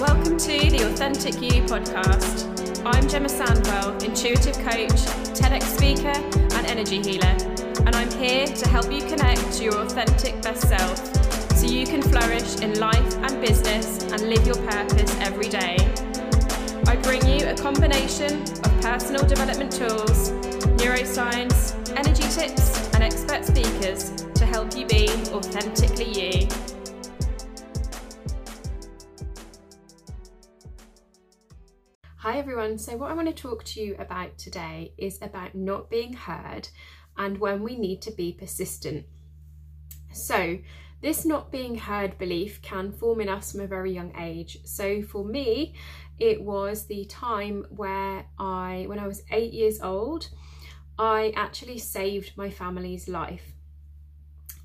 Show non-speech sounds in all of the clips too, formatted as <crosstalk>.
to the Authentic You podcast. I'm Gemma Sandwell, intuitive coach, TEDx speaker, and energy healer, and I'm here to help you connect to your authentic best self so you can flourish in life and business and live your purpose every day. I bring you a combination of personal development tools, neuroscience, energy tips, and expert speakers to help you be authentically you. Hi everyone, so what I want to talk to you about today is about not being heard and when we need to be persistent. So, this not being heard belief can form in us from a very young age. So, for me, it was the time where I, when I was eight years old, I actually saved my family's life.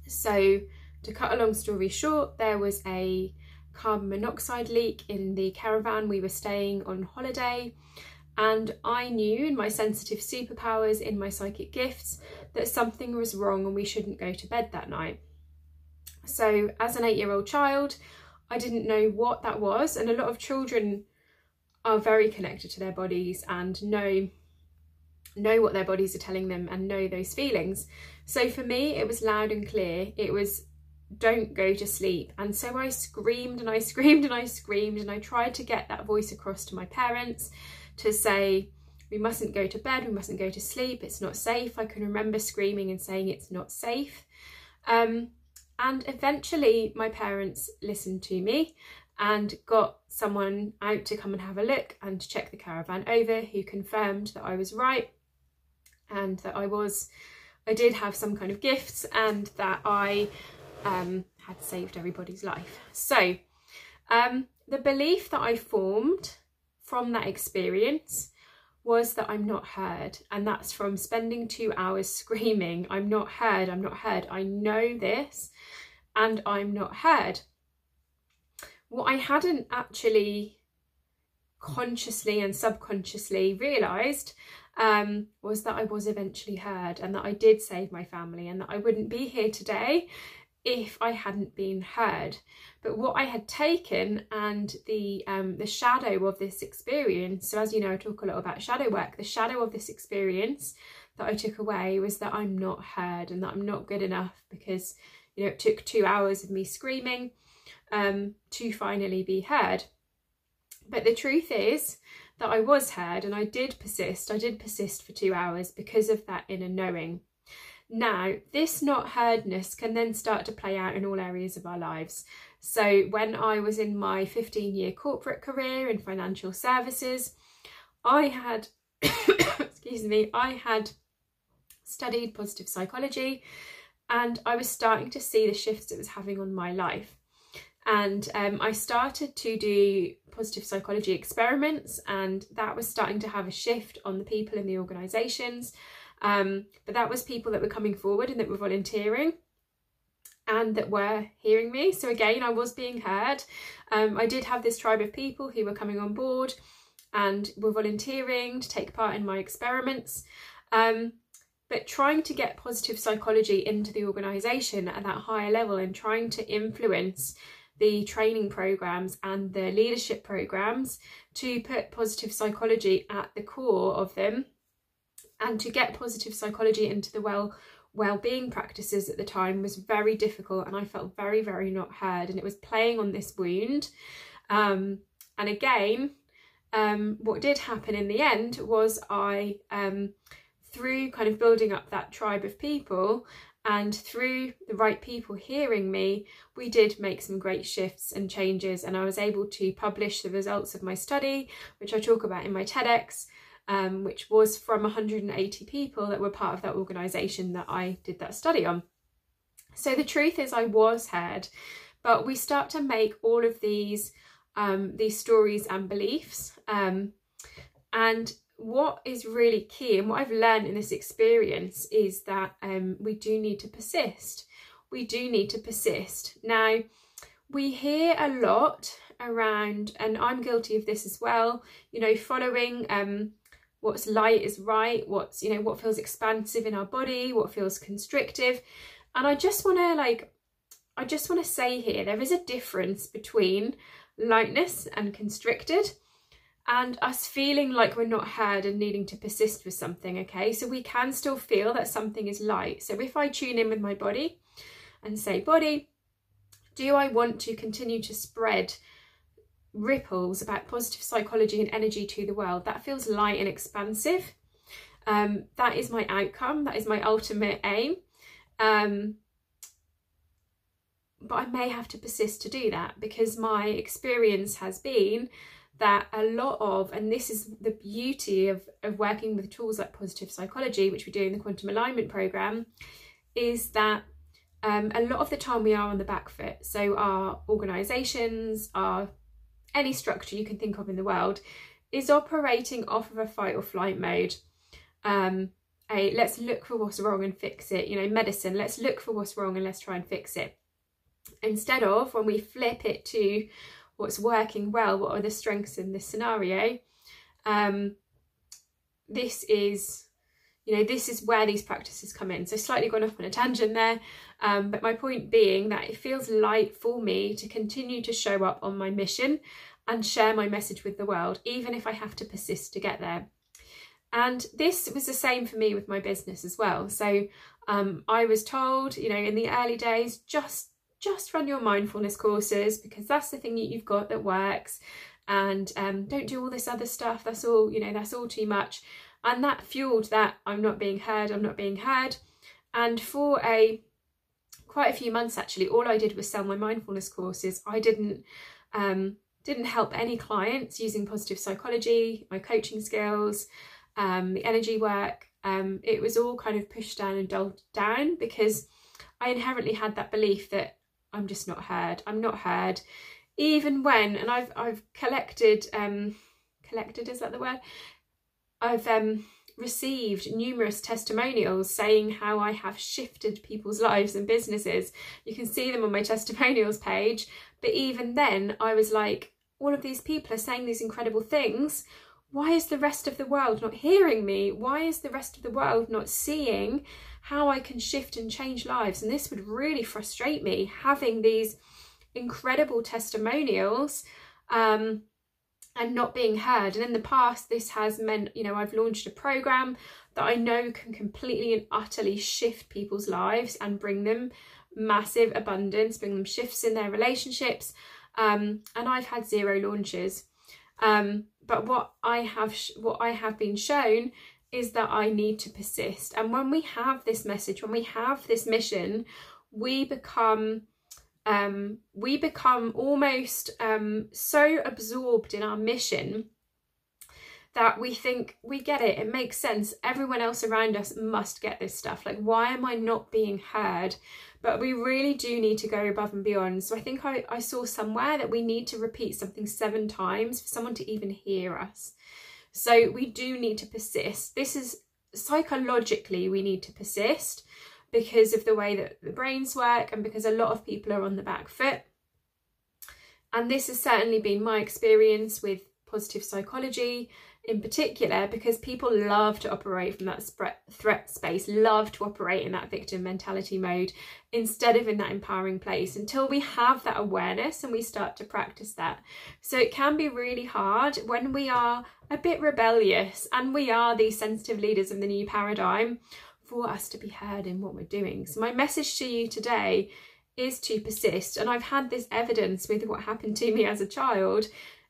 So, to cut a long story short, there was a carbon monoxide leak in the caravan we were staying on holiday. And I knew in my sensitive superpowers, in my psychic gifts, that something was wrong and we shouldn't go to bed that night. So, as an eight year old child, I didn't know what that was. And a lot of children are very connected to their bodies and know know what their bodies are telling them and know those feelings. So for me, it was loud and clear. It was don't go to sleep. And so I screamed and I <laughs> screamed and I screamed and I tried to get that voice across to my parents to say, we mustn't go to bed, we mustn't go to sleep, it's not safe. I can remember screaming and saying it's not safe. Um, and eventually my parents listened to me and got someone out to come and have a look and to check the caravan over who confirmed that I was right and that I was I did have some kind of gifts and that I um, had saved everybody's life. So um, the belief that I formed from that experience was that I'm not heard. And that's from spending two hours <laughs> screaming, I'm not heard, I'm not heard. I know this and I'm not heard. What I hadn't actually consciously and subconsciously realised um, was that I was eventually heard and that I did save my family and that I wouldn't be here today if I hadn't been heard. But what I had taken and the um, the shadow of this experience, so as you know, I talk a lot about shadow work, the shadow of this experience that I took away was that I'm not heard and that I'm not good enough because, you know, it took two hours of me screaming um, to finally be heard. But the truth is that I was heard and I did persist. I did persist for two hours because of that inner knowing. Now, this not heardness can then start to play out in all areas of our lives. So, when I was in my 15 year corporate career in financial services, I had, <coughs> excuse me, I had studied positive psychology and I was starting to see the shifts it was having on my life. And um, I started to do positive psychology experiments, and that was starting to have a shift on the people in the organizations. Um, but that was people that were coming forward and that were volunteering and that were hearing me. So again, I was being heard. Um, I did have this tribe of people who were coming on board and were volunteering to take part in my experiments. Um, but trying to get positive psychology into the organisation at that higher level and trying to influence the training programs and the leadership programs to put positive psychology at the core of them and to get positive psychology into the well well-being practices at the time was very difficult and I felt very very not heard and it was playing on this wound. Um, and again um, what did happen in the end was I um, through kind of building up that tribe of people and through the right people hearing me we did make some great shifts and changes and I was able to publish the results of my study which I talk about in my TEDx um, which was from 180 people that were part of that organisation that I did that study on. So the truth is, I was heard, but we start to make all of these um, these stories and beliefs. Um, and what is really key, and what I've learned in this experience, is that um, we do need to persist. We do need to persist. Now, we hear a lot around, and I'm guilty of this as well. You know, following um, what's light is right, what's, you know, what feels expansive in our body, what feels constrictive. And I just want to like, I just want to say here, there is a difference between lightness and constricted and us feeling like we're not heard and needing to persist with something, okay? So we can still feel that something is light. So if I tune in with my body and say, body, do I want to continue to spread ripples about positive psychology and energy to the world? That feels light and expansive. Um, that is my outcome. That is my ultimate aim. Um, but I may have to persist to do that because my experience has been that a lot of, and this is the beauty of, of working with tools like positive psychology, which we do in the quantum alignment program, is that um, a lot of the time we are on the back foot. So our organisations, our any structure you can think of in the world, is operating off of a fight or flight mode. Um, a let's look for what's wrong and fix it. You know, medicine. Let's look for what's wrong and let's try and fix it. Instead of when we flip it to what's working well, what are the strengths in this scenario. Um, this is, you know, this is where these practices come in. So slightly gone off on a tangent there, um, but my point being that it feels light for me to continue to show up on my mission and share my message with the world, even if I have to persist to get there. And this was the same for me with my business as well. So um, I was told, you know, in the early days, just just run your mindfulness courses because that's the thing that you've got that works and um, don't do all this other stuff that's all you know that's all too much and that fueled that i'm not being heard i'm not being heard and for a quite a few months actually all i did was sell my mindfulness courses i didn't um, didn't help any clients using positive psychology my coaching skills um, the energy work um, it was all kind of pushed down and dulled down because i inherently had that belief that I'm just not heard. I'm not heard. Even when, and I've I've collected, um, collected is that the word? I've um received numerous testimonials saying how I have shifted people's lives and businesses. You can see them on my <laughs> testimonials page. But even then, I was like, all of these people are saying these incredible things. Why is the rest of the world not hearing me? Why is the rest of the world not seeing how I can shift and change lives. And this would really frustrate me having these incredible testimonials um, and not being heard. And in the past, this has meant, you know, I've launched a program that I know can completely and utterly shift people's lives and bring them massive abundance, bring them shifts in their relationships. Um, and I've had zero launches. Um, but what I have what I have been shown is that I need to persist. And when we have this message, when we have this mission, we become um, we become almost um, so absorbed in our mission that we think we get it, it makes sense. Everyone else around us must get this stuff. Like, why am I not being heard? But we really do need to go above and beyond. So I think I, I saw somewhere that we need to repeat something seven times for someone to even hear us. So we do need to persist. This is psychologically, we need to persist because of the way that the brains work and because a lot of people are on the back foot. And this has certainly been my experience with positive psychology in particular because people love to operate from that threat space, love to operate in that victim mentality mode instead of in that empowering place until we have that awareness and we start to practice that. So it can be really hard when we are a bit rebellious and we are these sensitive leaders of the new paradigm for us to be heard in what we're doing. So my message to you today is to persist and I've had this evidence with what happened to me as a child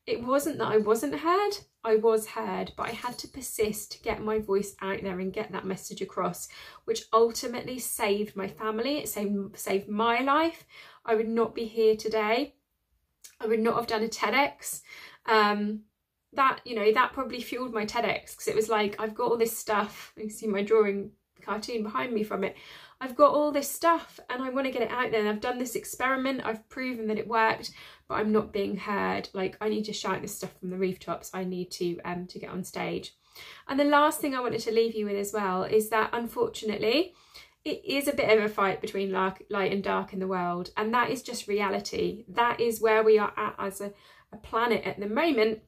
it wasn't that I wasn't heard, I was heard, but I had to persist to get my voice out there and get that message across, which ultimately saved my family, it saved, saved my life. I would not be here today. I would not have done a TEDx. Um, that, you know, that probably fueled my TEDx because it was like, I've got all this stuff. You can see my drawing cartoon behind me from it. I've got all this stuff and I want to get it out there. And I've done this experiment, I've proven that it worked, but I'm not being heard. Like I need to shout this stuff from the rooftops. I need to um to get on stage. And the last thing I wanted to leave you with as well is that unfortunately, it is a bit of a fight between light and dark in the world. And that is just reality. That is where we are at as a, a planet at the moment.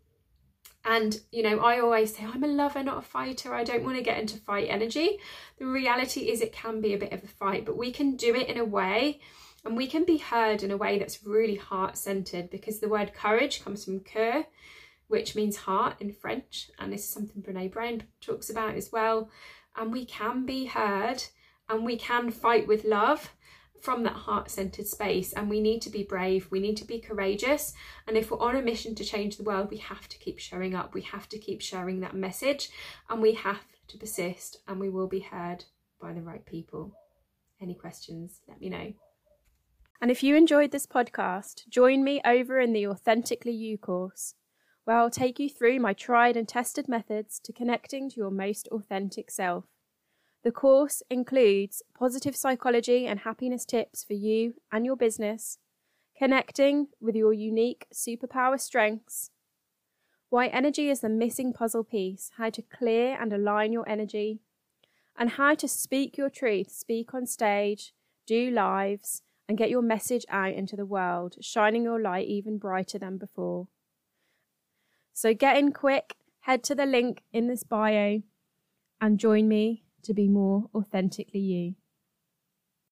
And, you know, I always say, I'm a lover, not a fighter. I don't want to get into fight energy. The reality is it can be a bit of a fight, but we can do it in a way And we can be heard in a way that's really heart centered because the word courage comes from cœur, which means heart in French. And this is something Brene Brown talks about as well. And we can be heard and we can fight with love from that heart centered space. And we need to be brave, we need to be courageous. And if we're on a mission to change the world, we have to keep showing up, we have to keep sharing that message, and we have to persist, and we will be heard by the right people. Any questions, let me know. And if you enjoyed this podcast, join me over in the Authentically You course, where I'll take you through my tried and tested methods to connecting to your most authentic self. The course includes positive psychology and happiness tips for you and your business, connecting with your unique superpower strengths, why energy is the missing puzzle piece, how to clear and align your energy, and how to speak your truth, speak on stage, do lives, and get your message out into the world, shining your light even brighter than before. So get in quick, head to the link in this bio, and join me to be more authentically you.